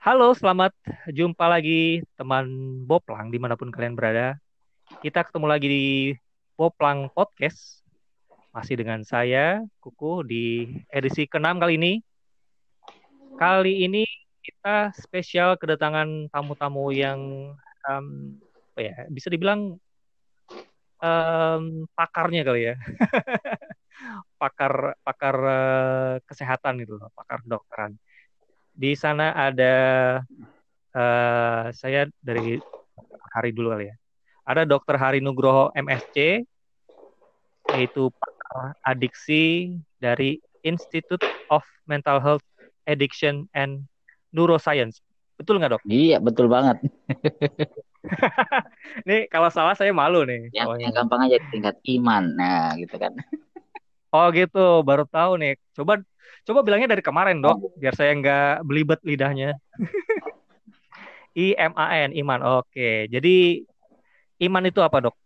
Halo, selamat jumpa lagi teman Boplang di mana pun kalian berada. Kita ketemu lagi di Boplang Podcast. Masih dengan saya, Kuku, di edisi ke-6 kali ini. Kali ini kita spesial kedatangan tamu-tamu yang um, apa ya, bisa dibilang um, pakarnya kali ya. pakar pakar uh, kesehatan gitu loh, pakar dokteran. Di sana ada uh, saya dari hari dulu kali ya. Ada Dokter Hari Nugroho MSc, yaitu pakar adiksi dari Institute of Mental Health, Addiction and Neuroscience. Betul nggak dok? Iya betul banget. nih kalau salah saya malu nih. Yang, yang gampang aja tingkat iman, nah gitu kan. Oh gitu, baru tahu nih. Coba coba bilangnya dari kemarin dok, oh. biar saya nggak belibet lidahnya. I M A N iman. Oke, jadi iman itu apa dok?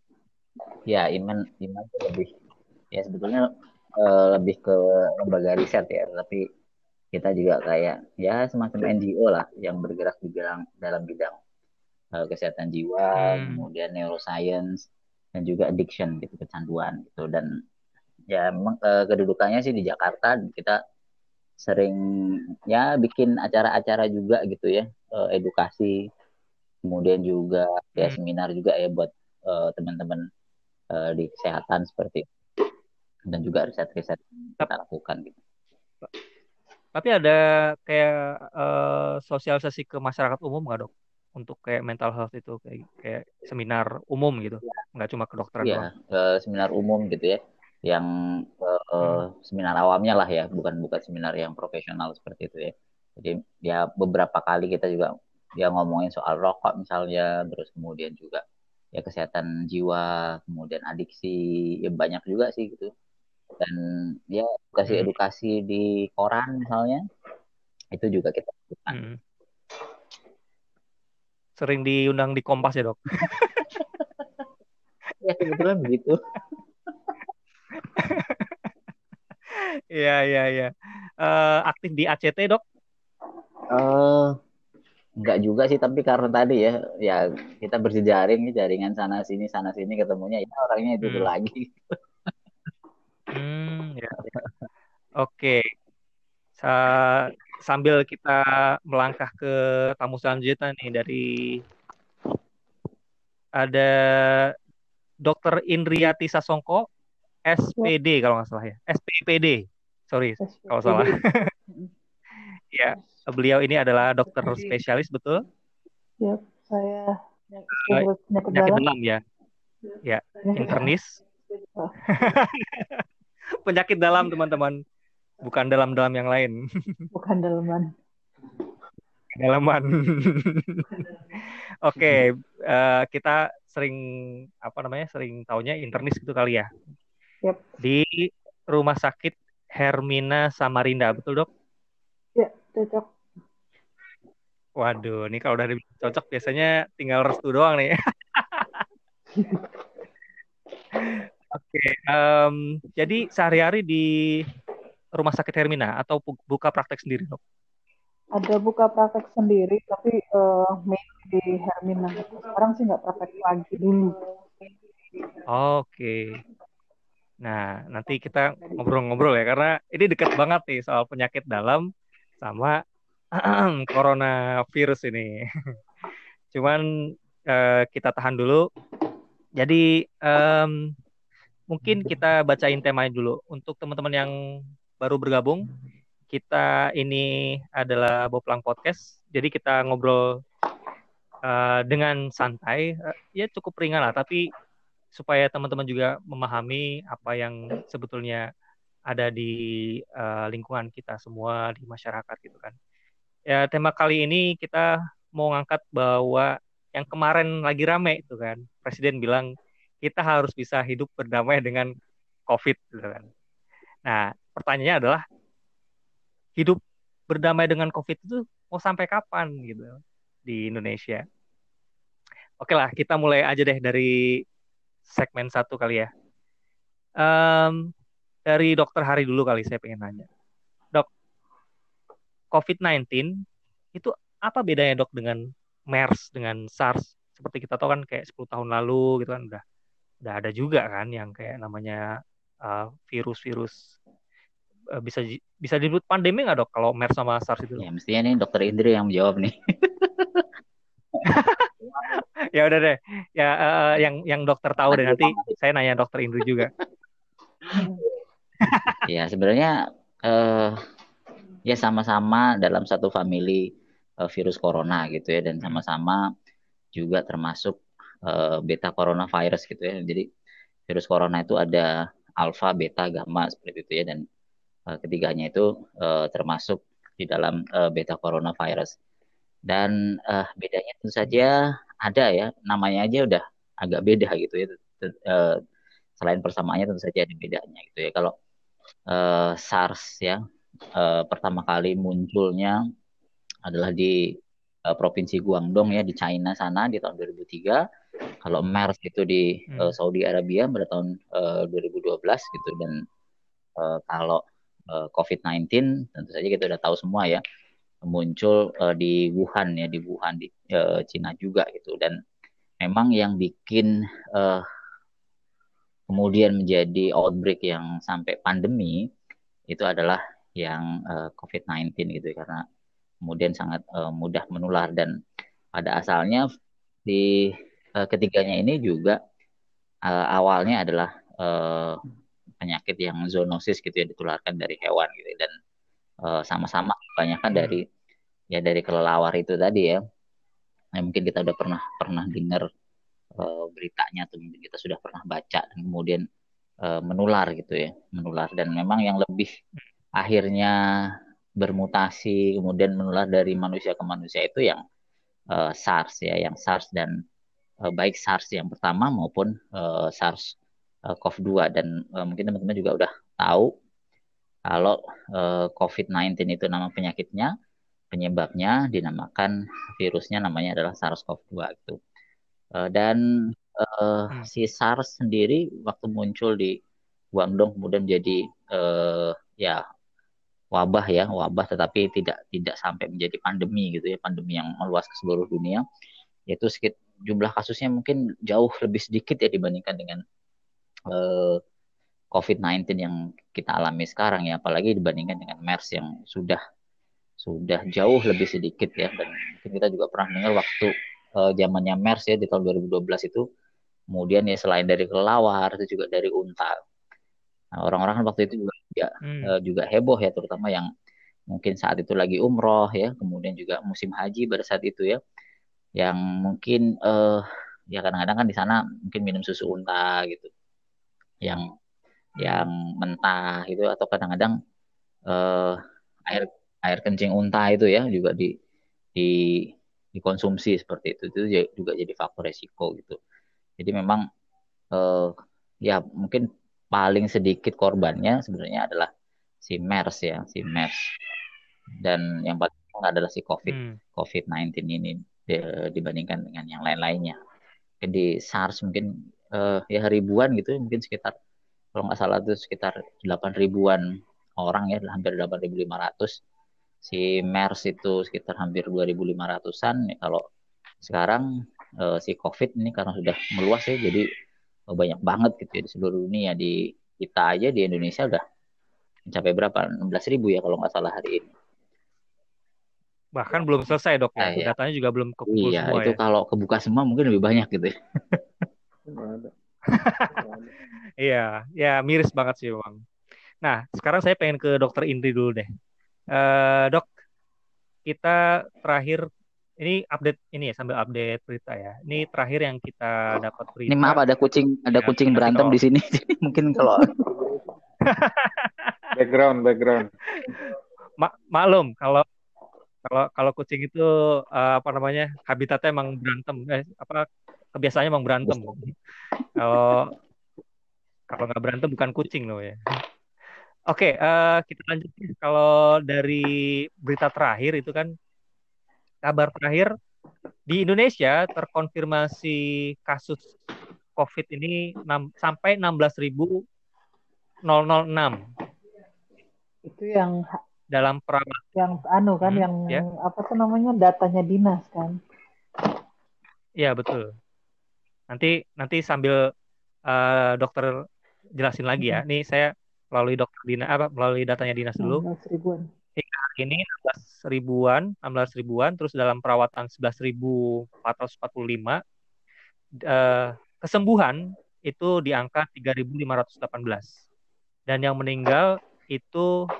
Ya iman iman itu lebih ya sebetulnya uh, lebih ke lembaga riset ya, tapi kita juga kayak ya semacam NGO lah yang bergerak di dalam dalam bidang uh, kesehatan jiwa, hmm. kemudian neuroscience dan juga addiction gitu kecanduan gitu dan ya memang uh, kedudukannya sih di Jakarta kita sering ya bikin acara-acara juga gitu ya uh, edukasi kemudian juga ya seminar juga ya buat uh, teman-teman uh, di kesehatan seperti itu dan juga riset-riset kita lakukan gitu. Tapi ada kayak uh, sosialisasi ke masyarakat umum nggak dok? Untuk kayak mental health itu kayak kayak seminar umum gitu, ya. nggak cuma ke dokter ya, uh, seminar umum gitu ya yang uh, seminar awamnya lah ya, bukan bukan seminar yang profesional seperti itu ya. Jadi ya beberapa kali kita juga ya ngomongin soal rokok misalnya, terus kemudian juga ya kesehatan jiwa, kemudian adiksi, ya banyak juga sih gitu. Dan ya edukasi-edukasi di koran misalnya, itu juga kita lakukan. Hmm. Sering diundang di Kompas ya dok? ya kebetulan begitu. Iya iya iya. Uh, aktif di ACT dok? Uh, enggak juga sih, tapi karena tadi ya, ya kita berjejaring jaringan sana sini sana sini ketemunya ya orangnya itu hmm. lagi. hmm, ya. Oke. Sa sambil kita melangkah ke tamu selanjutnya nih dari ada Dokter Indriati Sasongko SPD kalau nggak salah ya. SPPD. Sorry SPD. kalau salah. ya, beliau ini adalah dokter spesialis betul? Ya, saya penyakit, penyakit, penyakit dalam. ya. Ya, internis. penyakit dalam teman-teman. Bukan dalam-dalam yang lain. Bukan dalaman. Dalaman. Oke, okay, uh, eh, kita sering apa namanya? Sering taunya internis gitu kali ya. Yep. Di Rumah Sakit Hermina Samarinda, betul dok? Ya, cocok. Waduh, ini kalau udah cocok biasanya tinggal restu doang nih. Oke, okay, um, jadi sehari-hari di Rumah Sakit Hermina atau buka praktek sendiri dok? Ada buka praktek sendiri, tapi uh, main di Hermina. Sekarang sih nggak praktek lagi dulu. Oke. Okay. Nah, nanti kita ngobrol-ngobrol ya karena ini dekat banget nih soal penyakit dalam sama coronavirus ini. Cuman uh, kita tahan dulu. Jadi um, mungkin kita bacain temanya dulu untuk teman-teman yang baru bergabung. Kita ini adalah Boplang Podcast. Jadi kita ngobrol uh, dengan santai, uh, ya cukup ringan lah, tapi supaya teman-teman juga memahami apa yang sebetulnya ada di uh, lingkungan kita semua di masyarakat gitu kan. Ya tema kali ini kita mau ngangkat bahwa yang kemarin lagi rame itu kan, presiden bilang kita harus bisa hidup berdamai dengan COVID gitu kan. Nah, pertanyaannya adalah hidup berdamai dengan COVID itu mau sampai kapan gitu di Indonesia? Oke lah, kita mulai aja deh dari segmen satu kali ya. Um, dari dokter Hari dulu kali saya pengen nanya. Dok, COVID-19 itu apa bedanya dok dengan MERS dengan SARS? Seperti kita tahu kan kayak 10 tahun lalu gitu kan udah udah ada juga kan yang kayak namanya uh, virus-virus uh, bisa bisa disebut pandemi nggak dok kalau MERS sama SARS itu? Ya mestinya nih dokter Indri yang menjawab nih. ya udah deh, ya uh, yang yang dokter tahu deh nanti saya nanya dokter Indri juga. ya sebenarnya uh, ya sama-sama dalam satu family uh, virus corona gitu ya dan sama-sama juga termasuk uh, beta coronavirus gitu ya. Jadi virus corona itu ada alpha, beta, gamma seperti itu ya dan uh, ketiganya itu uh, termasuk di dalam uh, beta coronavirus. Dan uh, bedanya tentu saja ada ya, namanya aja udah agak beda gitu ya. Uh, selain persamaannya tentu saja ada bedanya gitu ya. Kalau uh, SARS ya uh, pertama kali munculnya adalah di uh, provinsi Guangdong ya di China sana di tahun 2003. Kalau MERS itu di hmm. uh, Saudi Arabia pada tahun uh, 2012 gitu dan uh, kalau uh, COVID-19 tentu saja kita udah tahu semua ya muncul uh, di Wuhan ya di Wuhan di uh, Cina juga gitu dan memang yang bikin uh, kemudian menjadi outbreak yang sampai pandemi itu adalah yang uh, COVID-19 gitu ya, karena kemudian sangat uh, mudah menular dan pada asalnya di uh, ketiganya ini juga uh, awalnya adalah uh, penyakit yang zoonosis gitu ya ditularkan dari hewan gitu dan uh, sama-sama kebanyakan hmm. dari ya dari kelelawar itu tadi ya. Yang mungkin kita udah pernah pernah dengar uh, beritanya atau mungkin kita sudah pernah baca dan kemudian uh, menular gitu ya menular. Dan memang yang lebih akhirnya bermutasi kemudian menular dari manusia ke manusia itu yang uh, SARS ya, yang SARS dan uh, baik SARS yang pertama maupun uh, SARS uh, CoV-2 dan uh, mungkin teman-teman juga udah tahu kalau uh, COVID-19 itu nama penyakitnya, penyebabnya dinamakan virusnya namanya adalah SARS-CoV-2 itu. Uh, dan uh, hmm. si SARS sendiri waktu muncul di Guangdong kemudian jadi uh, ya wabah ya wabah tetapi tidak tidak sampai menjadi pandemi gitu ya pandemi yang meluas ke seluruh dunia yaitu sedikit jumlah kasusnya mungkin jauh lebih sedikit ya dibandingkan dengan uh, COVID-19 yang kita alami sekarang ya apalagi dibandingkan dengan MERS yang sudah sudah jauh lebih sedikit ya. Dan mungkin kita juga pernah dengar waktu uh, zamannya MERS ya di tahun 2012 itu. Kemudian ya selain dari kelelawar itu juga dari unta. Nah, orang-orang kan waktu itu juga juga, hmm. uh, juga heboh ya, terutama yang mungkin saat itu lagi umroh ya, kemudian juga musim haji pada saat itu ya, yang mungkin uh, ya kadang-kadang kan di sana mungkin minum susu unta gitu, yang yang mentah itu atau kadang-kadang uh, air air kencing unta itu ya juga di di dikonsumsi seperti itu itu juga jadi faktor resiko gitu. Jadi memang uh, ya mungkin paling sedikit korbannya sebenarnya adalah si MERS ya, si MERS. Dan yang paling adalah si COVID, hmm. COVID-19 ini dibandingkan dengan yang lain-lainnya. Jadi SARS mungkin uh, ya ribuan gitu, mungkin sekitar kalau nggak salah itu sekitar 8 ribuan orang ya, hampir 8.500. Si MERS itu sekitar hampir 2.500-an. Ya, kalau sekarang uh, si COVID ini karena sudah meluas ya, jadi oh, banyak banget gitu ya di seluruh dunia. Di kita aja di Indonesia udah mencapai berapa? 16 ribu ya kalau nggak salah hari ini. Bahkan belum selesai dok ya, ya. datanya juga belum kekumpul iya, semua itu ya. kalau kebuka semua mungkin lebih banyak gitu ya. Iya ya miris banget sih bang nah sekarang saya pengen ke dokter Indri dulu deh uh, dok kita terakhir ini update ini ya sambil update berita ya. Ini terakhir yang kita dapat berita. Ini maaf ada kucing ada ya, kucing berantem di sini. Mungkin kalau background background. Ma maklum kalau kalau kalau kucing itu uh, apa namanya habitatnya emang berantem eh apa kebiasaannya emang berantem. Kalau kalau nggak berantem bukan kucing loh ya. Oke, okay, uh, eh, kita lanjut. Kalau dari berita terakhir itu kan kabar terakhir di Indonesia terkonfirmasi kasus COVID ini 6, sampai 16.006. Itu yang dalam perawat yang anu kan Hmm, yang ya. apa tuh namanya datanya dinas kan Iya betul. Nanti nanti sambil eh, dokter jelasin lagi ya. Nih saya melalui dokter Dina apa melalui datanya dinas dulu. 16 ribuan. Hingga hari ini 16 ribuan, 16 ribuan, terus dalam perawatan 11.445 eh, kesembuhan itu di angka 3.518 dan yang meninggal itu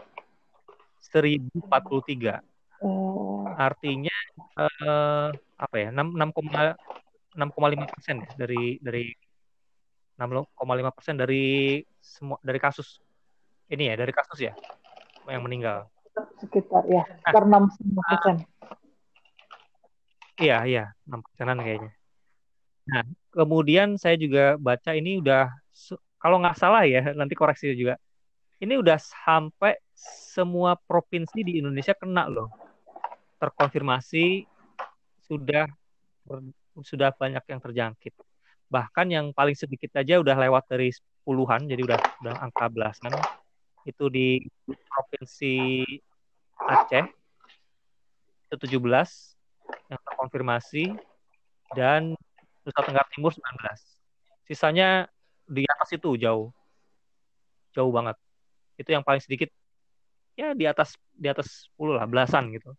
1.043 oh. Artinya eh, apa ya 6 6,5 persen ya dari dari 6,5 persen dari semua dari kasus ini ya dari kasus ya yang meninggal. Sekitar ya sekitar 65 persen. Iya iya 6 persenan kayaknya. Nah kemudian saya juga baca ini udah kalau nggak salah ya nanti koreksi juga. Ini udah sampai semua provinsi di Indonesia kena loh. Terkonfirmasi sudah sudah banyak yang terjangkit. Bahkan yang paling sedikit aja udah lewat dari puluhan jadi udah udah angka belasan itu di provinsi Aceh. Itu 17 yang terkonfirmasi. Dan Nusa Tenggara Timur 19 sisanya di atas itu jauh. Jauh banget. Itu yang paling sedikit ya di atas di atas 10 lah belasan gitu.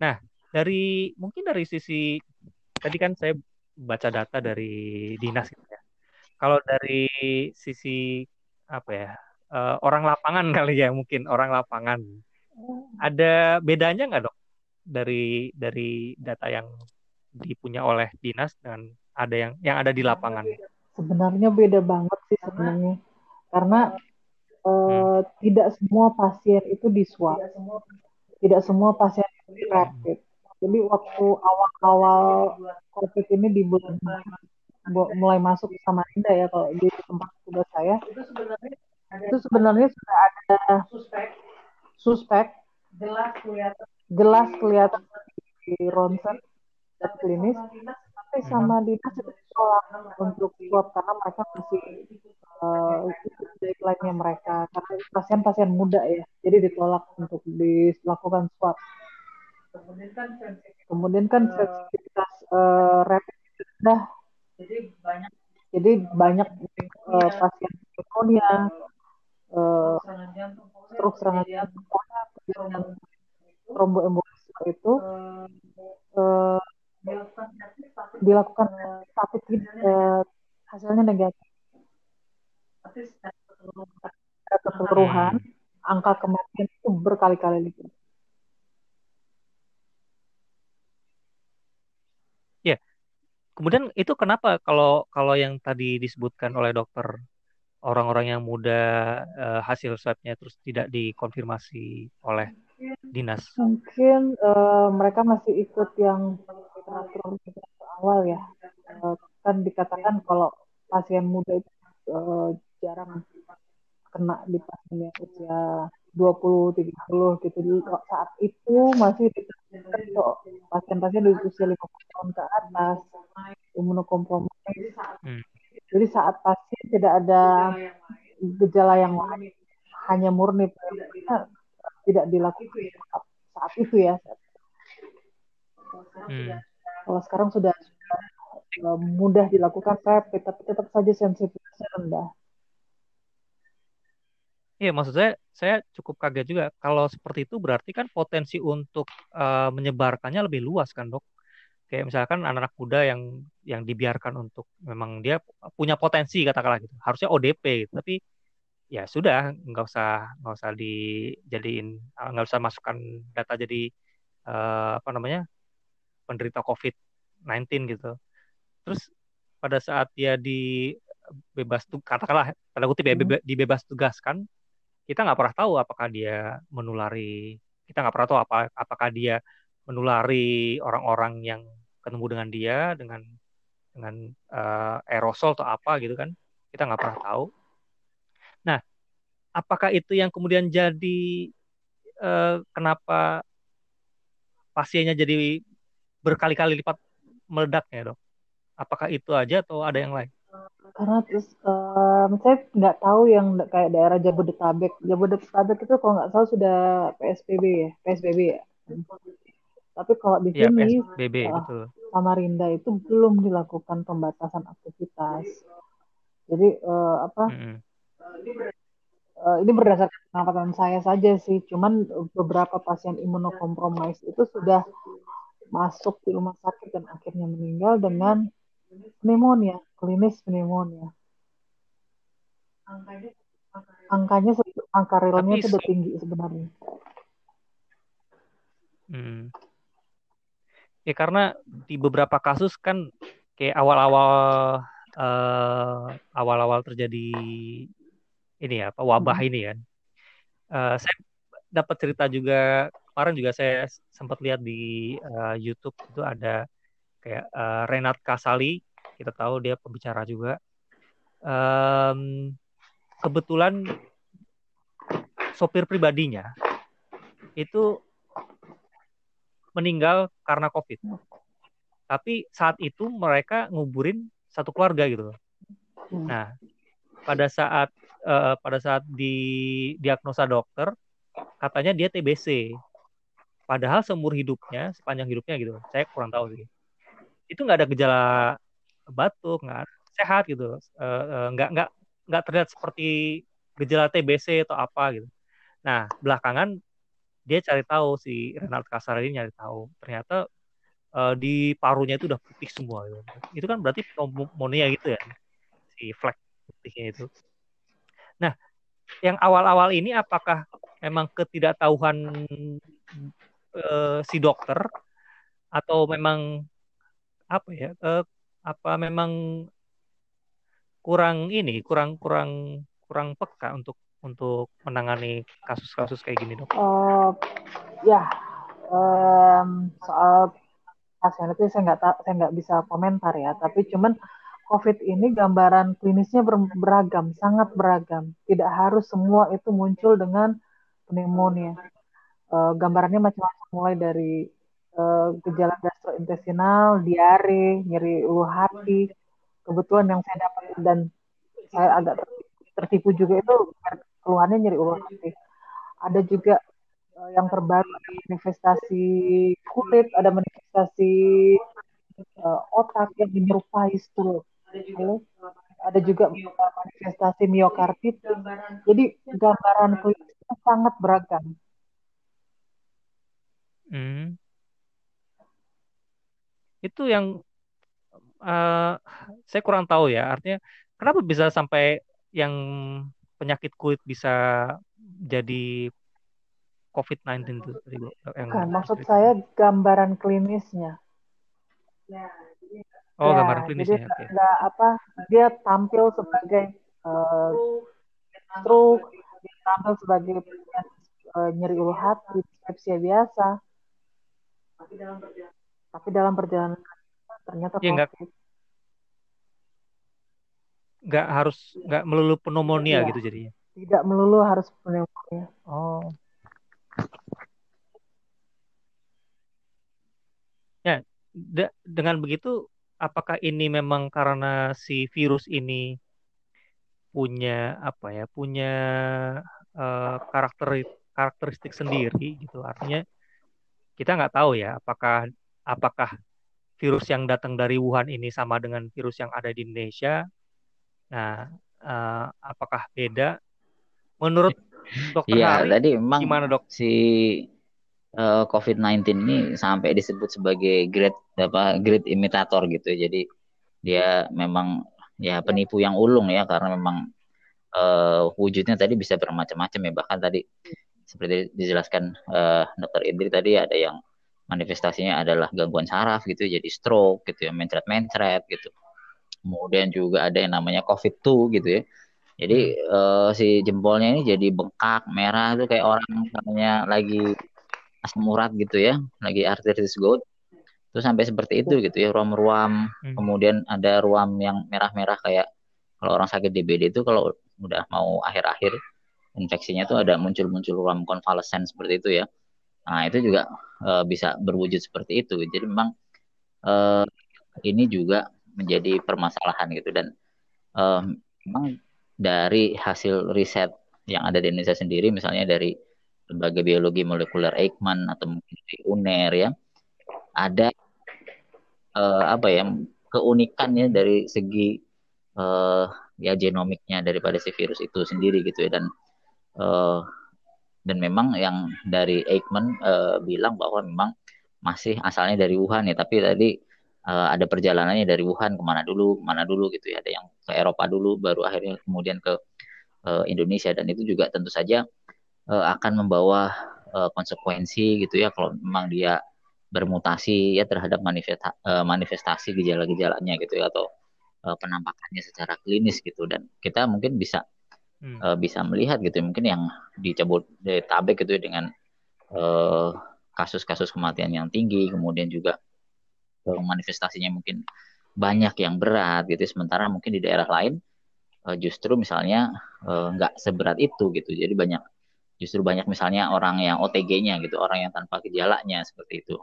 Nah dari mungkin dari sisi tadi kan saya baca data dari dinas gitu ya. Kalau dari sisi apa ya eh, orang lapangan kali ya mungkin orang lapangan. Ada bedanya nggak dok? Dari dari data yang dipunya oleh dinas dan ada yang yang ada di lapangan sebenarnya beda banget sih sebenarnya. Karena Hmm. eh, tidak semua pasien itu di swab. Tidak semua. Pasien itu di rapid. Jadi waktu awal-awal covid ini di bulan bu- mulai masuk ke Samarinda ya kalau di tempat tugas saya. Itu sebenarnya sudah ada suspek. jelas kelihatan. Di ronsen dan klinis. Tapi sama dinas itu ditolak untuk swab karena mereka masih eh, ikut deadline-nya mereka. Karena pasien-pasien muda ya jadi ditolak untuk dilakukan swab. Kemudian kan sensitivitas eh, rapid itu sudah jadi banyak eh, pasien pneumonia eh, stroke serangan jantung kejadian tromboembolisme itu eh, dilakukan tapi eh, hasilnya negatif. Keseluruhan angka kematian itu berkali-kali lipat. Kemudian itu kenapa kalau kalau yang tadi disebutkan oleh dokter orang-orang yang muda eh, hasil swabnya terus tidak dikonfirmasi oleh dinas. Mungkin eh, mereka masih ikut yang peraturan awal ya. Eh, kan dikatakan kalau pasien muda itu eh, jarang kena di pasien yang usia 20 30 gitu. Di saat itu masih ditemukan kok pasien-pasien di usia 50 tahun ke atas imunokompromis. Hmm. Jadi saat pasien tidak ada gejala yang lain hanya murni tidak dilakukan saat itu ya Hmm. kalau sekarang sudah, eh, mudah dilakukan rapid tapi tetap saja sensitivitasnya rendah Iya, maksud saya, saya cukup kaget juga. Kalau seperti itu berarti kan potensi untuk eh, menyebarkannya lebih luas kan, dok? Kayak misalkan anak-anak muda yang yang dibiarkan untuk memang dia punya potensi katakanlah gitu. Harusnya ODP, gitu. tapi ya sudah, nggak usah nggak usah dijadiin, nggak usah masukkan data jadi eh, apa namanya penderita COVID-19 gitu. Terus pada saat dia di bebas tuh katakanlah tanda kutip ya Hmm. bebe- dibebas tugaskan kita nggak pernah tahu apakah dia menulari kita nggak pernah tahu apa apakah dia menulari orang-orang yang ketemu dengan dia dengan dengan eh, aerosol atau apa gitu kan kita nggak pernah tahu. Nah apakah itu yang kemudian jadi eh, kenapa pasiennya jadi berkali-kali lipat meledaknya dok? Apakah itu aja atau ada yang lain? Karena terus um, saya nggak tahu yang kayak daerah Jabodetabek. Jabodetabek itu kalau nggak salah sudah PSBB ya PSBB ya tapi kalau di ya, sini PSBB uh, betul Samarinda itu belum dilakukan pembatasan aktivitas jadi uh, apa mm -hmm. uh, ini berdasarkan pengamatan saya saja sih cuman beberapa pasien imunokompromis itu sudah masuk di rumah sakit dan akhirnya meninggal dengan pneumonia, klinis pneumonia. Angkanya angkanya angka realnya itu udah tinggi sebenarnya. Hmm. Ya karena di beberapa kasus kan kayak awal-awal uh, awal-awal terjadi ini ya apa wabah hmm. ini kan. Uh, saya dapat cerita juga kemarin juga saya sempat lihat di uh, YouTube itu ada kayak uh, Renat Kasali kita tahu dia pembicara juga um, kebetulan sopir pribadinya itu meninggal karena covid. Tapi saat itu mereka nguburin satu keluarga gitu hmm. nah pada saat uh, pada saat di diagnosa dokter katanya dia TBC padahal seumur hidupnya sepanjang hidupnya gitu saya kurang tahu sih. Itu nggak ada gejala batuk nggak sehat gitu uh, nggak nggak nggak terlihat seperti gejala TBC atau apa gitu. Nah belakangan dia cari tahu si Renald Kasar ini nyari tahu. Ternyata uh, di parunya itu udah putih semua gitu. itu kan berarti pneumonia gitu ya si flek putihnya itu. Nah yang awal-awal ini apakah memang ketidaktahuan uh, si dokter? Atau memang apa ya uh, apa memang kurang ini kurang kurang kurang peka untuk untuk menangani kasus-kasus kayak gini dok? Uh, ya um, soal pasien itu saya nggak saya nggak bisa komentar ya tapi cuman COVID ini gambaran klinisnya ber beragam sangat beragam tidak harus semua itu muncul dengan pneumonia uh, gambarannya macam-macam mulai dari uh, gejala gastrointestinal, diare, nyeri ulu hati. Kebetulan yang saya dapat dan saya agak tertipu juga itu keluhannya nyeri ulu hati. Ada juga uh, yang terbaru manifestasi kulit, ada manifestasi uh, otak yang menyerupai stroke. Lalu ada juga manifestasi miokarditis. Jadi gambaran klinisnya sangat beragam. Hmm itu yang uh, saya kurang tahu ya artinya kenapa bisa sampai yang penyakit kulit bisa jadi COVID-19 itu tadi yang Bukan, maksud saya gambaran klinisnya. Oh, ya, gambaran klinisnya. Jadi okay. ada apa? Dia tampil sebagai uh, stroke, dia tampil sebagai uh, nyeri ulu hati, sepsia biasa. Tapi dalam perjalanan tapi dalam perjalanan ternyata ya, nggak nggak harus nggak melulu pneumonia ya, gitu jadinya? Tidak melulu harus pneumonia. Oh. Ya de dengan begitu apakah ini memang karena si virus ini punya apa ya punya uh, karakter karakteristik sendiri gitu? Artinya kita nggak tahu ya apakah apakah virus yang datang dari Wuhan ini sama dengan virus yang ada di Indonesia. Nah, uh, apakah beda? Menurut dokter ya, Hari, tadi memang gimana dok? Si uh, eh, COVID-19 ini sampai disebut sebagai great apa great imitator gitu. Jadi dia memang ya penipu yang ulung ya karena memang uh, wujudnya tadi bisa bermacam-macam ya bahkan tadi seperti dijelaskan uh, dokter Indri tadi ada yang manifestasinya adalah gangguan saraf gitu jadi stroke gitu ya mencret-mencret gitu kemudian juga ada yang namanya COVID-2 gitu ya jadi uh, si jempolnya ini jadi bengkak merah tuh kayak orang katanya lagi asam urat gitu ya lagi arthritis gout terus sampai seperti itu gitu ya ruam-ruam hmm. kemudian ada ruam yang merah-merah kayak kalau orang sakit DBD itu kalau udah mau akhir-akhir infeksinya tuh ada muncul-muncul ruam konvalesen seperti itu ya Nah, itu juga uh, bisa berwujud seperti itu. Jadi memang uh, ini juga menjadi permasalahan gitu. Dan uh, memang dari hasil riset yang ada di Indonesia sendiri, misalnya dari lembaga biologi molekuler Eijkman atau mungkin di UNER ya, ada uh, apa ya keunikannya dari segi uh, ya genomiknya daripada si virus itu sendiri gitu ya. Dan uh, dan memang yang dari Eijkman uh, bilang bahwa memang masih asalnya dari Wuhan ya. Tapi tadi uh, ada perjalanannya dari Wuhan ke mana dulu ke mana dulu gitu ya. Ada yang ke Eropa dulu baru akhirnya kemudian ke uh, Indonesia. Dan itu juga tentu saja uh, akan membawa uh, konsekuensi gitu ya kalau memang dia bermutasi ya terhadap manifesta, uh, manifestasi gejala-gejalanya gitu ya atau uh, penampakannya secara klinis gitu. Dan kita mungkin bisa hmm. uh, bisa melihat gitu ya, mungkin yang dicabut dari tabek gitu ya dengan kasus-kasus uh, kematian yang tinggi kemudian juga manifestasinya mungkin banyak yang berat gitu sementara mungkin di daerah lain uh, justru misalnya nggak uh, seberat itu gitu. Jadi banyak justru banyak misalnya orang yang OTG-nya gitu orang yang tanpa gejalanya seperti itu.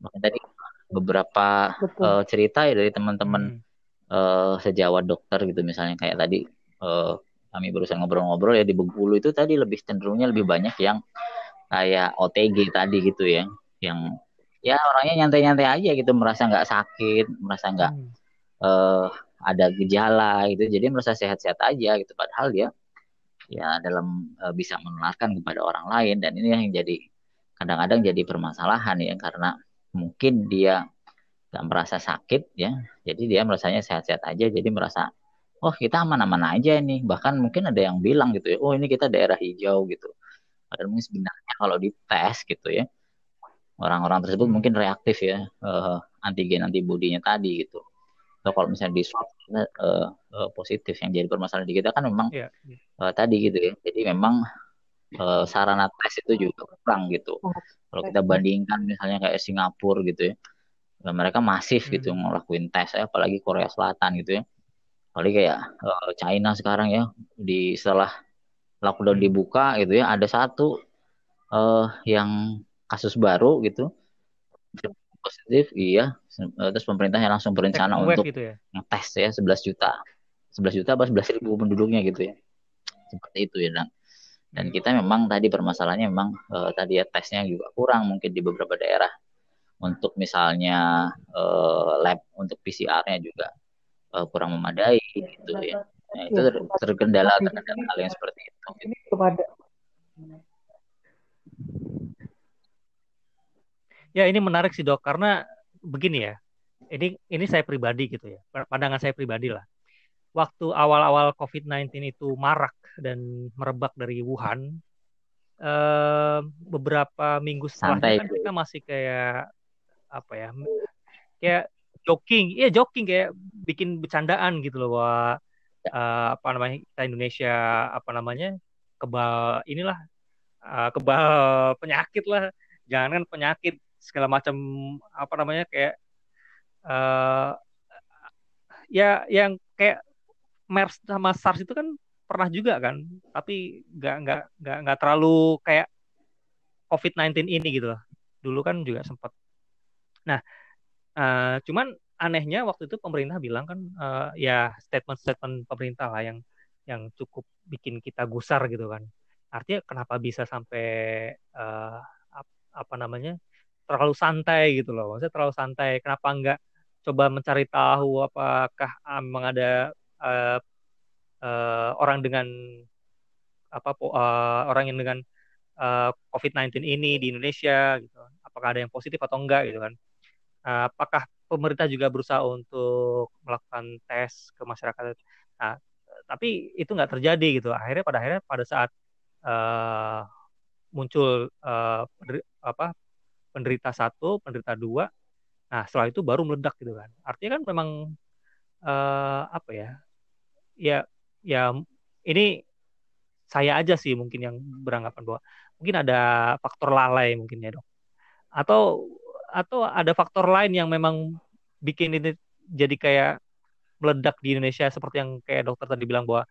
Makanya tadi beberapa uh, cerita ya dari teman-teman hmm. uh, sejawat dokter gitu misalnya kayak tadi uh, kami berusaha ngobrol-ngobrol ya di Bengkulu itu tadi lebih cenderungnya lebih banyak yang kayak OTG tadi gitu ya yang ya orangnya nyantai-nyantai aja gitu merasa nggak sakit merasa nggak hmm. uh, ada gejala gitu. Jadi merasa sehat-sehat aja gitu. Padahal dia ya dalam uh, bisa menularkan kepada orang lain. Dan ini yang jadi kadang-kadang jadi permasalahan ya. Karena mungkin dia nggak merasa sakit ya. Jadi dia merasanya sehat-sehat aja. Jadi merasa oh kita aman-aman aja nih bahkan mungkin ada yang bilang gitu ya oh ini kita daerah hijau gitu. Padahal mungkin sebenarnya kalau dites gitu ya orang-orang tersebut mungkin reaktif ya uh, antigen antibodinya tadi gitu atau kalau misalnya di swab uh, uh, positif yang jadi permasalahan di kita kan memang yeah, yeah. Uh, tadi gitu ya jadi memang uh, sarana tes itu juga kurang gitu. Kalau kita bandingkan misalnya kayak Singapura gitu ya, ya mereka masif hmm. gitu ngelakuin tes ya, apalagi Korea Selatan gitu ya. Apalagi kayak uh, China sekarang ya di setelah lockdown dibuka gitu ya, ada satu uh, yang kasus baru gitu positif iya terus pemerintahnya langsung berencana untuk gitu ya? ngetes ya 11 juta 11 juta apa 11 ribu penduduknya gitu ya seperti itu ya dan dan kita memang tadi permasalahannya memang uh, tadi ya tesnya juga kurang mungkin di beberapa daerah. Untuk misalnya uh, lab untuk PCR-nya juga uh, kurang memadai gitu ya. Nah, itu ter terkendala terkendala hal yang seperti itu. Kepada Ya ini menarik sih dok karena begini ya. Ini ini saya pribadi gitu ya. Pandangan saya pribadi lah waktu awal-awal COVID-19 itu marak dan merebak dari Wuhan, eh, beberapa minggu setelahnya kan kita masih kayak apa ya, kayak joking, iya joking kayak bikin bercandaan gitu loh bahwa uh, apa namanya kita Indonesia apa namanya kebal inilah uh, kebal penyakit lah, jangan kan penyakit segala macam apa namanya kayak uh, ya yang kayak MERS sama SARS itu kan pernah juga kan, tapi nggak nggak nggak nggak terlalu kayak COVID-19 ini gitu loh. Dulu kan juga sempat. Nah, uh, cuman anehnya waktu itu pemerintah bilang kan uh, ya statement-statement pemerintah lah yang yang cukup bikin kita gusar gitu kan. Artinya kenapa bisa sampai uh, apa namanya terlalu santai gitu loh. Maksudnya terlalu santai. Kenapa nggak coba mencari tahu apakah memang ada uh, uh, orang dengan apa uh, orang yang dengan uh, COVID-19 ini di Indonesia gitu. Apakah ada yang positif atau enggak gitu kan. Uh, apakah pemerintah juga berusaha untuk melakukan tes ke masyarakat. Nah, tapi itu nggak terjadi gitu. Akhirnya pada akhirnya pada saat uh, muncul uh, apa penderita satu, penderita dua, nah setelah itu baru meledak gitu kan. Artinya kan memang uh, apa ya ya ya ini saya aja sih mungkin yang beranggapan bahwa mungkin ada faktor lalai mungkin ya dok. Atau atau ada faktor lain yang memang bikin ini jadi kayak meledak di Indonesia seperti yang kayak dokter tadi bilang bahwa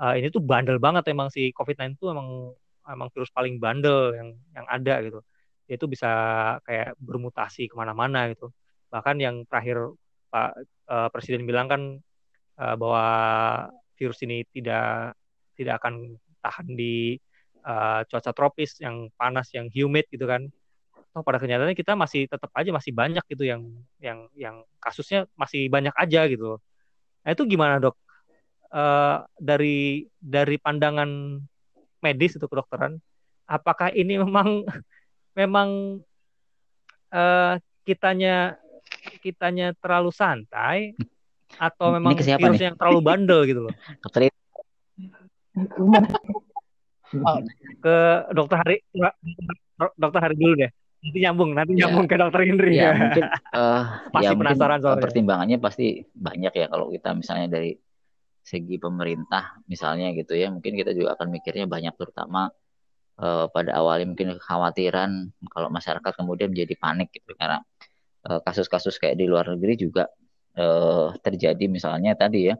uh, ini tuh bandel banget emang si COVID-19 itu emang emang virus paling bandel yang yang ada gitu itu bisa kayak bermutasi ke mana-mana gitu. Bahkan yang terakhir Pak uh, Presiden bilang kan uh, bahwa virus ini tidak tidak akan tahan di uh, cuaca tropis yang panas yang humid gitu kan. Toh pada kenyataannya kita masih tetap aja masih banyak gitu yang yang yang kasusnya masih banyak aja gitu nah itu gimana dok? Uh, dari dari pandangan medis itu kedokteran apakah ini memang memang uh, kitanya kitanya terlalu santai atau memang virus yang terlalu bandel gitu loh. Dokter oh, ke dokter Hari dokter Hari dulu deh. Nanti nyambung nanti ya, nyambung ke dokter Indri. Ya, ya. mungkin uh, pasti ya, penasaran soalnya. pertimbangannya pasti banyak ya kalau kita misalnya dari segi pemerintah misalnya gitu ya. Mungkin kita juga akan mikirnya banyak terutama uh, pada awalnya mungkin kekhawatiran kalau masyarakat kemudian menjadi panik gitu karena eh, kasus-kasus uh, kayak di luar negeri juga uh, terjadi misalnya tadi ya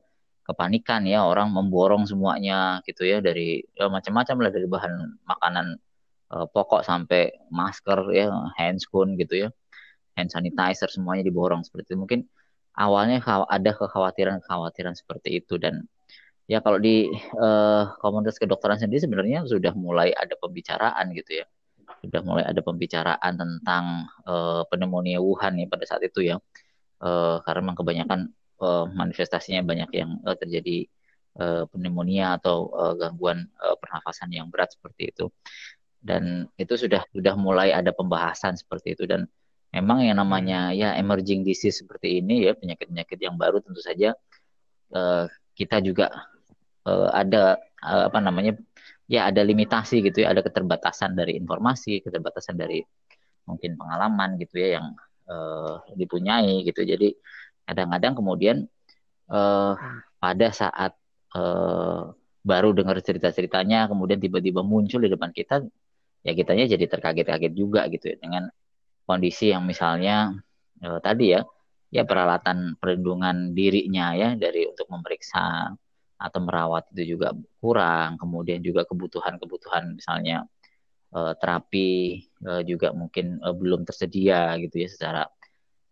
kepanikan ya orang memborong semuanya gitu ya dari ya, macam-macam lah dari bahan makanan uh, pokok sampai masker ya handscoon gitu ya hand sanitizer semuanya diborong seperti itu. Mungkin awalnya ada kekhawatiran-kekhawatiran seperti itu dan ya kalau di uh, komunitas kedokteran sendiri sebenarnya sudah mulai ada pembicaraan gitu ya. Sudah mulai ada pembicaraan tentang uh, pneumonia Wuhan ya pada saat itu ya. Uh, karena memang kebanyakan uh, manifestasinya banyak yang uh, terjadi uh, pneumonia atau uh, gangguan uh, pernafasan yang berat seperti itu. Dan itu sudah sudah mulai ada pembahasan seperti itu. Dan memang yang namanya ya emerging disease seperti ini ya penyakit-penyakit yang baru tentu saja uh, kita juga uh, ada uh, apa namanya ya ada limitasi gitu ya ada keterbatasan dari informasi keterbatasan dari mungkin pengalaman gitu ya yang uh, dipunyai gitu. Jadi kadang-kadang kemudian uh, pada saat uh, baru dengar cerita-ceritanya kemudian tiba-tiba muncul di depan kita ya kitanya jadi terkaget-kaget juga gitu ya dengan kondisi yang misalnya uh, tadi ya ya peralatan perlindungan dirinya ya dari untuk memeriksa atau merawat itu juga kurang kemudian juga kebutuhan-kebutuhan misalnya uh, terapi uh, juga mungkin uh, belum tersedia gitu ya secara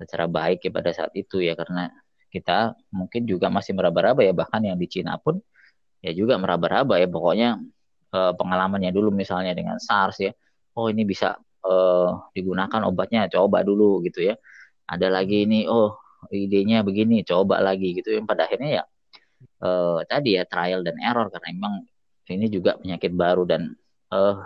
secara baik ya pada saat itu ya karena kita mungkin juga masih meraba-raba ya bahkan yang di Cina pun ya juga meraba-raba ya. Pokoknya eh, pengalamannya dulu misalnya dengan SARS ya oh ini bisa eh, digunakan obatnya coba dulu gitu ya. Ada lagi ini oh idenya begini coba lagi gitu yang pada akhirnya ya eh, tadi ya trial dan error karena memang ini juga penyakit baru dan eh,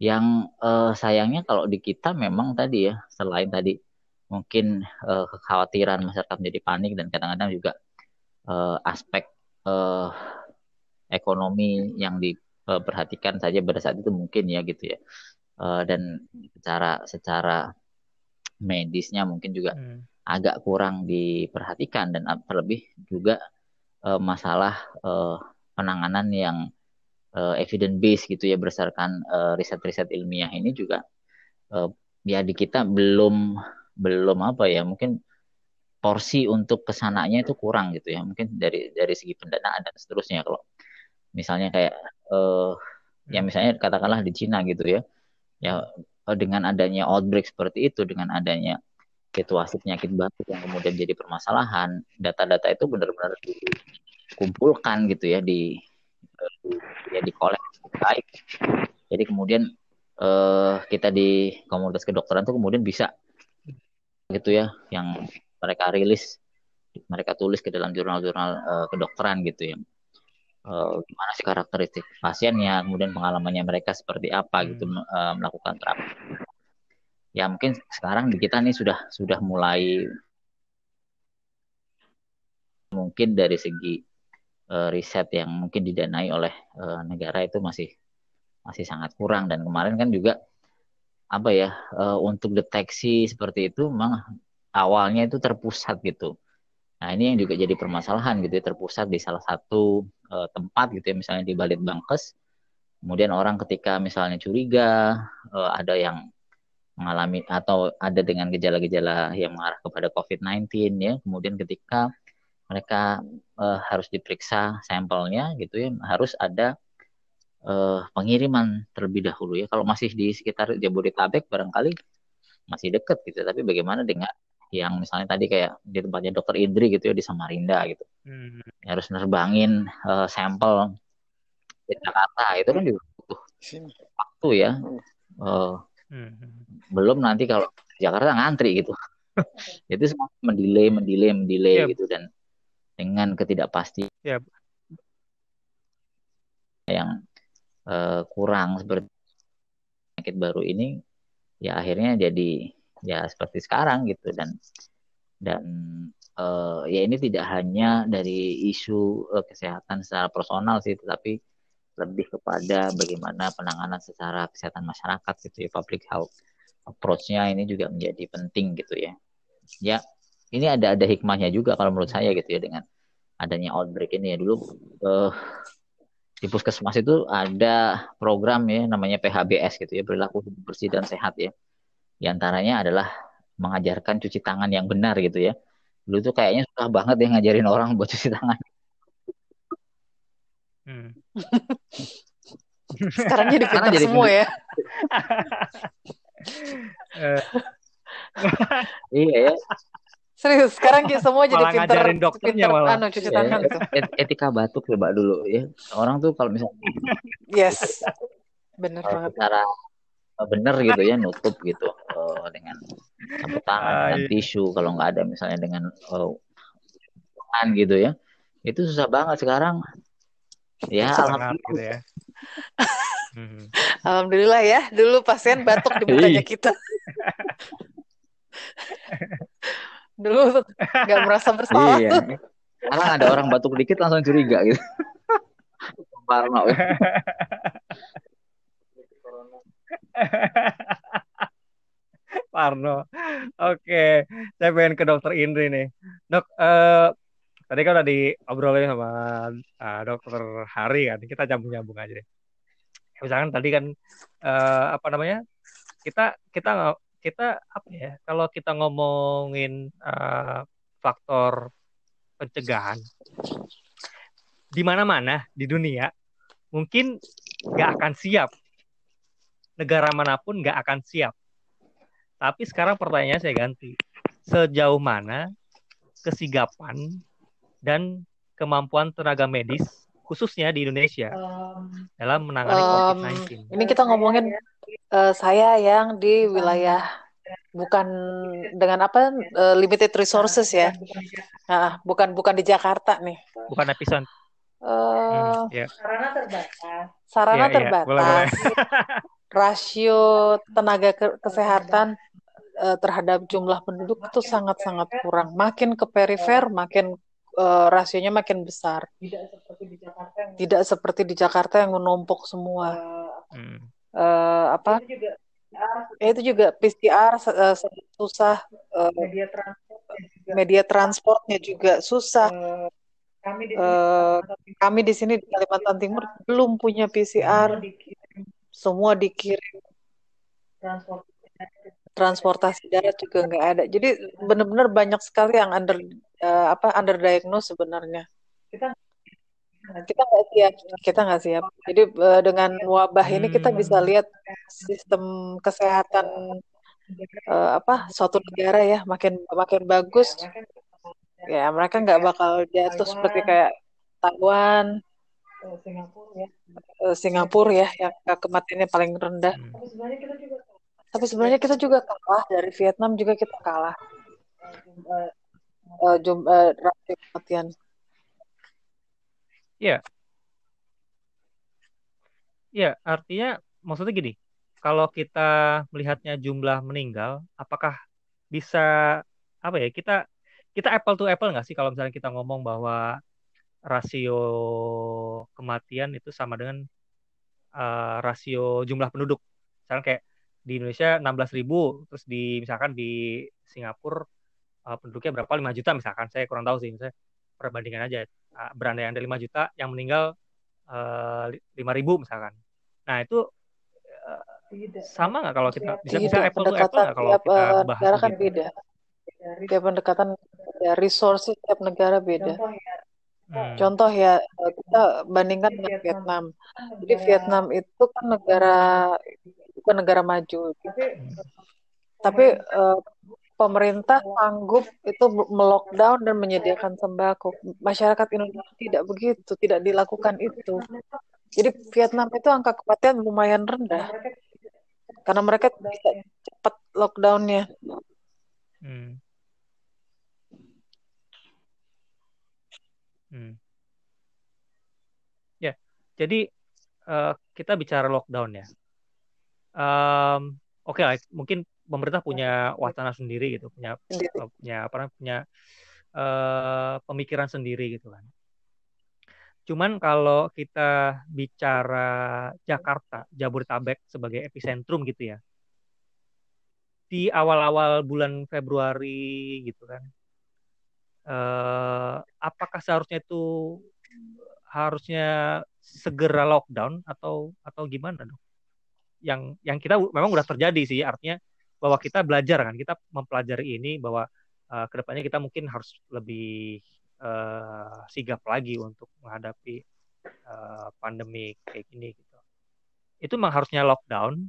yang eh, sayangnya kalau di kita memang tadi ya selain tadi mungkin uh, kekhawatiran masyarakat menjadi panik dan kadang-kadang juga uh, aspek uh, ekonomi yang diperhatikan saja pada saat itu mungkin ya gitu ya uh, dan secara secara medisnya mungkin juga hmm. agak kurang diperhatikan dan terlebih juga uh, masalah uh, penanganan yang uh, evidence base gitu ya berdasarkan riset-riset uh, ilmiah ini juga uh, ya di kita belum belum apa ya mungkin porsi untuk ke sananya itu kurang gitu ya. Mungkin dari dari segi pendanaan dan seterusnya. Kalau misalnya kayak uh, ya misalnya katakanlah di Cina gitu ya ya dengan adanya outbreak seperti itu dengan adanya situasi penyakit batuk yang kemudian jadi permasalahan data-data itu benar-benar dikumpulkan gitu ya di ya di baik. Jadi kemudian uh, kita di komunitas kedokteran itu kemudian bisa gitu ya yang mereka rilis mereka tulis ke dalam jurnal-jurnal uh, kedokteran gitu ya. Uh, gimana sih karakteristik pasiennya kemudian pengalamannya mereka seperti apa gitu uh, melakukan terapi ya mungkin sekarang di kita nih sudah sudah mulai mungkin dari segi uh, riset yang mungkin didanai oleh uh, negara itu masih masih sangat kurang dan kemarin kan juga apa ya uh, untuk deteksi seperti itu memang awalnya itu terpusat gitu. Nah ini yang juga jadi permasalahan gitu ya terpusat di salah satu uh, tempat gitu ya misalnya di Balit Bangkes. Kemudian orang ketika misalnya curiga uh, ada yang mengalami atau ada dengan gejala-gejala yang mengarah kepada COVID-19 ya. Kemudian ketika mereka uh, harus diperiksa sampelnya gitu ya harus ada uh, pengiriman terlebih dahulu ya. Kalau masih di sekitar Jabodetabek barangkali masih dekat gitu. Tapi bagaimana dengan yang misalnya tadi kayak di tempatnya dokter Indri gitu ya di Samarinda gitu hmm. harus nerbangin uh, sampel di Jakarta itu kan juga butuh waktu ya uh, hmm. Belum nanti kalau Jakarta ngantri gitu itu semakin mendelay mendelay mendelay yep. gitu dan dengan ketidakpastian yep. yang uh, kurang seperti penyakit baru ini ya akhirnya jadi ya seperti sekarang gitu dan dan uh, ya ini tidak hanya dari isu uh, kesehatan secara personal sih tetapi lebih kepada bagaimana penanganan secara kesehatan masyarakat gitu ya public health approach-nya ini juga menjadi penting gitu ya. Ya ini ada ada hikmahnya juga kalau menurut saya gitu ya dengan adanya outbreak ini ya. Dulu uh, di puskesmas itu ada program ya namanya PHBS gitu ya perilaku bersih dan sehat ya. Di antaranya adalah mengajarkan cuci tangan yang benar gitu ya. Dulu tuh kayaknya susah banget ya ngajarin orang buat cuci tangan. Hmm. sekarang jadi pintar jadi semua ya. eh. iya ya Serius, sekarang kita semua jadi pinter, ngajarin dokternya pinter, malah. Anu, cuci iya, tangan tuh. Etika batuk coba dulu ya. Orang tuh kalau misalnya Yes. Bener banget. Cara bener gitu ya nutup gitu uh, dengan sapu tangan ah, dengan iya. tisu kalau nggak ada misalnya dengan uh, tangan gitu ya itu susah banget sekarang ya alhamdulillah gitu ya. Hmm. alhamdulillah ya dulu pasien batuk di mukanya kita. Dulu nggak merasa bersalah iya. sekarang ada orang batuk dikit langsung curiga gitu. Parno. Parno. Oke saya pengen ke dokter Indri nih. Dok uh, tadi kan udah diobrolin sama uh, dokter Hari kan. Kita nyambung nyambung aja deh misalkan tadi kan uh, apa namanya kita kita kita apa ya kalau kita ngomongin uh, faktor pencegahan di mana-mana di dunia mungkin nggak akan siap. Negara mana pun nggak akan siap. Tapi sekarang pertanyaannya saya ganti. Sejauh mana kesigapan dan kemampuan tenaga medis khususnya di Indonesia um, dalam menangani um, COVID-19 ini kita ngomongin uh, saya yang di wilayah bukan dengan apa uh, limited resources ya. Nah, bukan bukan di Jakarta nih. Bukan episode. Uh, hmm, yeah. Sarana terbatas. Sarana yeah, terbatas. Yeah. Boleh, boleh. Rasio tenaga ke kesehatan uh, terhadap jumlah penduduk itu sangat-sangat kurang. Makin ke perifer, makin uh, rasionya makin besar. Tidak seperti di Jakarta yang, Tidak seperti di Jakarta yang menumpuk semua. Uh, uh, apa? Itu juga ya, itu juga PCR uh, susah. Uh, media transport juga. media transportnya juga susah. Uh, kami di sini, uh, kami di sini di Kalimantan Timur belum punya PCR semua dikirim, semua dikirim. transportasi darat juga nggak ada. Jadi benar-benar banyak sekali yang under uh, apa under diagnose sebenarnya. Kita kita nggak siap. Kita nggak siap. Jadi uh, dengan wabah ini kita bisa hmm. lihat sistem kesehatan uh, apa suatu negara ya makin makin bagus. Ya mereka nggak bakal jatuh seperti kayak Taiwan Singapura ya. Singapura ya yang kematiannya paling rendah. Tapi sebenarnya kita juga kalah. Dari Vietnam juga kita kalah jumlah uh, kematian Iya. Iya, artinya maksudnya gini, kalau kita melihatnya jumlah meninggal, apakah bisa apa ya kita kita apple to apple nggak sih kalau misalnya kita ngomong bahwa rasio kematian itu sama dengan uh, rasio jumlah penduduk. Misalnya kayak di Indonesia 16 ribu, terus di misalkan di Singapura uh, penduduknya berapa? 5 juta misalkan, saya kurang tahu sih, misalnya perbandingan aja. Uh, berandai yang dari 5 juta yang meninggal uh, ribu misalkan. Nah itu uh, sama nggak kalau kita bisa bisa apple to apple nggak kalau kita uh, bahas negara kan gitu? beda. Tiap pendekatan ya resources tiap negara beda. Hmm. Contoh ya kita bandingkan dengan Vietnam. Jadi Vietnam itu kan negara bukan negara maju, tapi uh, pemerintah sanggup itu melockdown dan menyediakan sembako. Masyarakat Indonesia tidak begitu, tidak dilakukan itu. Jadi Vietnam itu angka kematian lumayan rendah karena mereka bisa cepat lockdownnya. Hmm. Hmm. Ya, jadi uh, kita bicara lockdown ya. Um, Oke okay mungkin pemerintah punya wacana sendiri gitu, punya punya apa punya uh, pemikiran sendiri gitu kan. Cuman kalau kita bicara Jakarta, Jabodetabek sebagai epicentrum gitu ya. Di awal-awal bulan Februari gitu kan. Uh, apakah seharusnya itu harusnya segera lockdown atau atau gimana dong? Yang yang kita memang udah terjadi sih, artinya bahwa kita belajar kan kita mempelajari ini bahwa uh, ke depannya kita mungkin harus lebih uh, sigap lagi untuk menghadapi uh, pandemi kayak gini gitu. Itu memang harusnya lockdown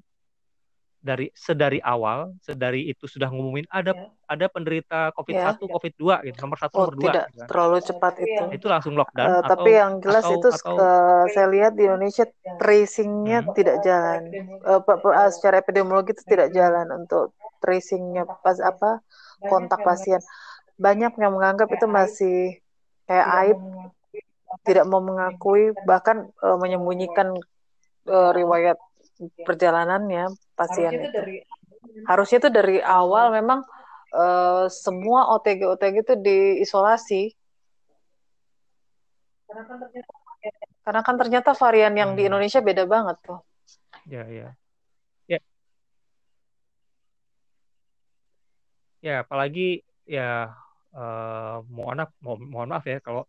dari sedari awal, sedari itu sudah ngumumin ada ya. ada penderita COVID-1, ya. COVID-2 gitu, nomor satu, oh, nomor dua. Tidak gitu. Kan. terlalu cepat itu. Itu langsung lockdown. Uh, atau, tapi yang jelas atau, itu atau, uh, saya lihat di Indonesia tracingnya hmm. tidak jalan. Uh, secara epidemiologi itu tidak jalan untuk tracingnya pas apa kontak pasien. Banyak yang menganggap itu masih kayak aib, tidak mau mengakui, bahkan uh, menyembunyikan uh, riwayat perjalanannya pasien harusnya itu. Dari, harusnya itu dari awal memang uh, semua OTG OTG itu diisolasi. Karena kan ternyata karena kan ternyata varian yang hmm. di Indonesia beda banget tuh. Ya ya. Ya. Ya apalagi ya uh, mohon maaf mohon maaf ya kalau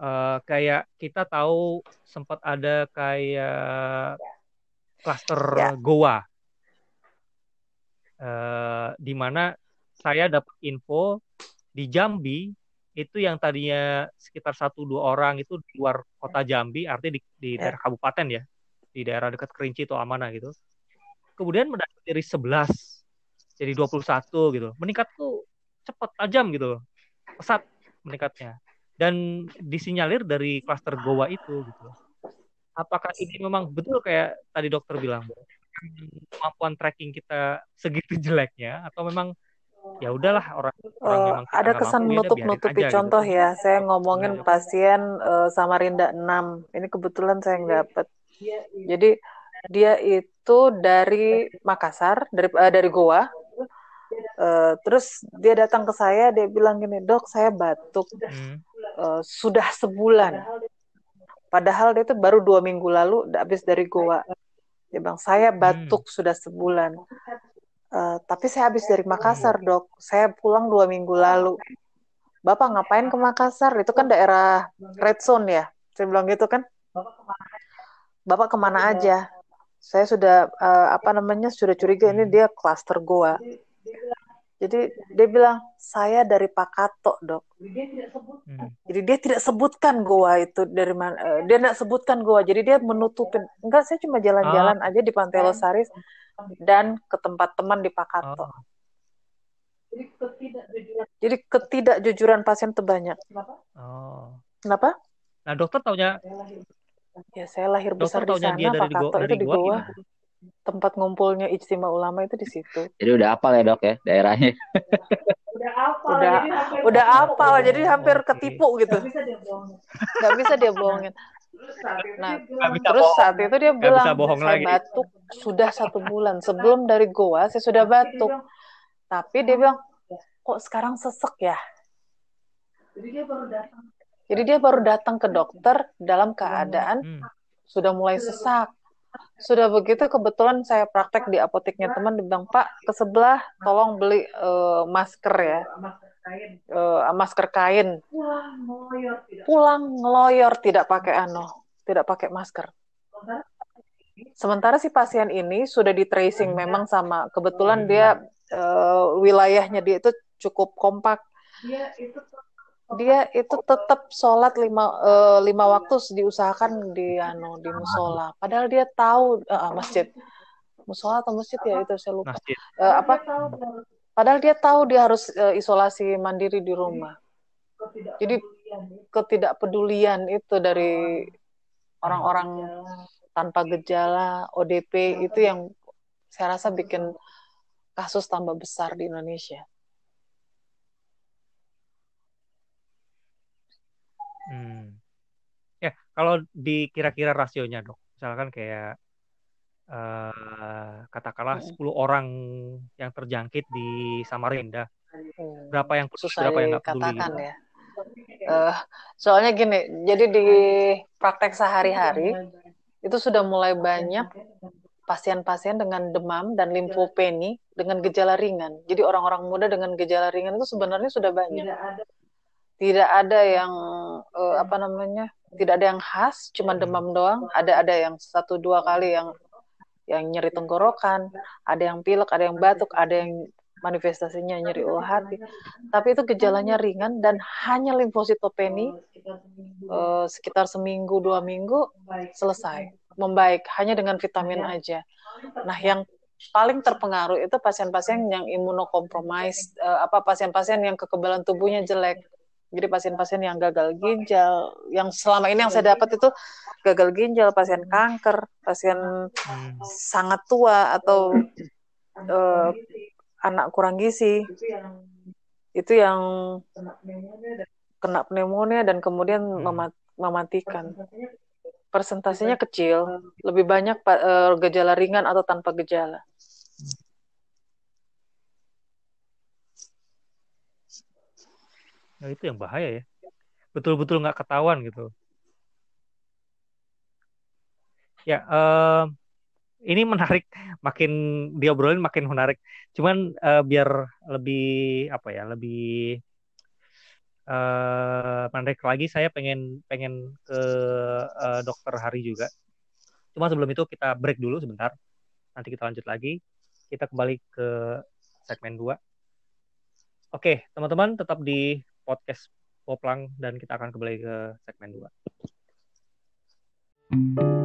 uh, kayak kita tahu sempat ada kayak klaster ya. Goa. Uh, di mana saya dapat info di Jambi itu yang tadinya sekitar satu dua orang itu di luar kota Jambi, artinya di, di ya. daerah kabupaten ya, di daerah dekat Kerinci atau Amanah gitu. Kemudian mendapat dari 11 jadi 21 gitu. Meningkat tuh cepat tajam gitu. Pesat meningkatnya. Dan disinyalir dari klaster Goa itu gitu apakah ini memang betul kayak tadi dokter bilang kemampuan tracking kita segitu jeleknya atau memang ya udahlah orang, orang uh, memang ada kesan menutup-nutupi gitu. contoh gitu. ya. Saya ngomongin nah, pasien uh, Samarinda 6 ini kebetulan saya nggak dapat jadi dia itu dari Makassar dari uh, dari Goa. Uh, terus dia datang ke saya dia bilang gini dok saya batuk. Hmm. uh, sudah sebulan Padahal dia itu baru dua minggu lalu habis dari Goa. Dia bilang, saya batuk hmm. sudah sebulan. Uh, tapi saya habis dari Makassar, dok. Saya pulang dua minggu lalu. Bapak ngapain ke Makassar? Itu kan daerah red zone ya. Saya bilang gitu kan. Bapak ke mana aja? Saya sudah uh, apa namanya sudah curiga ini dia klaster Goa. Jadi dia bilang saya dari Pakato dok. Hmm. Jadi dia tidak sebutkan goa itu dari mana. Uh, dia tidak sebutkan goa. Jadi dia menutupin. Enggak saya cuma jalan-jalan oh. aja di Pantai Losaris dan ke tempat teman di Pakato. Oh. Jadi ketidakjujuran. Jadi ketidakjujuran pasien itu banyak. Kenapa? Oh. Kenapa? Nah dokter taunya. Ya saya lahir besar di sana. Dia dari Pakato dari itu di Goa tempat ngumpulnya ijtima ulama itu di situ. Jadi udah apal ya dok ya daerahnya. udah apal. Udah, jadi udah apal jadi hampir ketipu gitu. Gak bisa dia bohongin. Gak bisa dia bohongin. Nah, terus saat itu dia bilang, saya lagi. batuk sudah satu bulan. Sebelum dari Goa, saya sudah batuk. Tapi dia bilang, kok sekarang sesek ya? Jadi dia baru datang. Jadi dia baru datang ke dokter dalam keadaan hmm. sudah mulai sesak sudah begitu kebetulan saya praktek di apoteknya teman dibilang Pak ke sebelah tolong beli uh, masker ya. Uh, masker kain. Pulang ngeloyor tidak pakai ano tidak pakai masker. Sementara si pasien ini sudah di tracing memang sama kebetulan dia uh, wilayahnya dia itu cukup kompak dia itu tetap sholat lima uh, lima waktu diusahakan di anu di musola. Padahal dia tahu uh, masjid. Musola atau masjid ya itu saya lupa. Uh, apa? Padahal dia tahu dia harus uh, isolasi mandiri di rumah. Jadi ketidakpedulian itu dari orang-orang tanpa gejala, ODP itu yang saya rasa bikin kasus tambah besar di Indonesia. Hmm. Ya, kalau di kira-kira rasionya dok, misalkan kayak uh, katakanlah hmm. 10 orang yang terjangkit di Samarinda, hmm. berapa yang Susah berapa yang nggak peduli? Katakan gitu? ya. Uh, soalnya gini, jadi di praktek sehari-hari itu sudah mulai banyak pasien-pasien dengan demam dan limfopeni dengan gejala ringan. Jadi orang-orang muda dengan gejala ringan itu sebenarnya sudah banyak. Tidak ada yang uh, apa namanya? Tidak ada yang khas, cuma demam doang. Ada ada yang satu dua kali yang yang nyeri tenggorokan, ada yang pilek, ada yang batuk, ada yang manifestasinya nyeri ulu hati. Tapi itu gejalanya ringan dan hanya limfositopeni uh, sekitar seminggu dua minggu selesai membaik hanya dengan vitamin aja. Nah yang paling terpengaruh itu pasien-pasien yang imunokompromis, uh, apa pasien-pasien yang kekebalan tubuhnya jelek. Jadi pasien-pasien yang gagal ginjal, yang selama ini yang saya dapat itu gagal ginjal, pasien kanker, pasien hmm. sangat tua atau uh, anak kurang gizi. Itu yang kena pneumonia dan kemudian hmm. mematikan. Persentasenya kecil lebih banyak uh, gejala ringan atau tanpa gejala nah itu yang bahaya ya. Betul-betul nggak ketahuan gitu. Ya uh, ini menarik. Makin diobrolin makin menarik. Cuman uh, biar lebih apa ya lebih uh, menarik lagi saya pengen pengen ke uh, dokter Hari juga. Cuma sebelum itu kita break dulu sebentar. Nanti kita lanjut lagi. Kita kembali ke segmen 2 oke teman-teman tetap di podcast Poplang dan kita akan kembali ke segmen 2